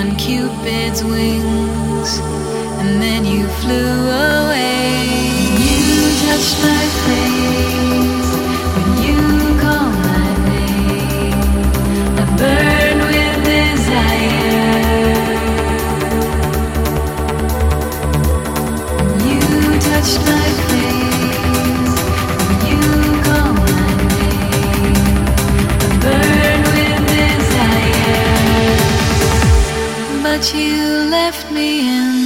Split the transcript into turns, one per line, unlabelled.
on
Cupid's wings, and then you flew away. You touched my face when you called my name. A bird you left me in.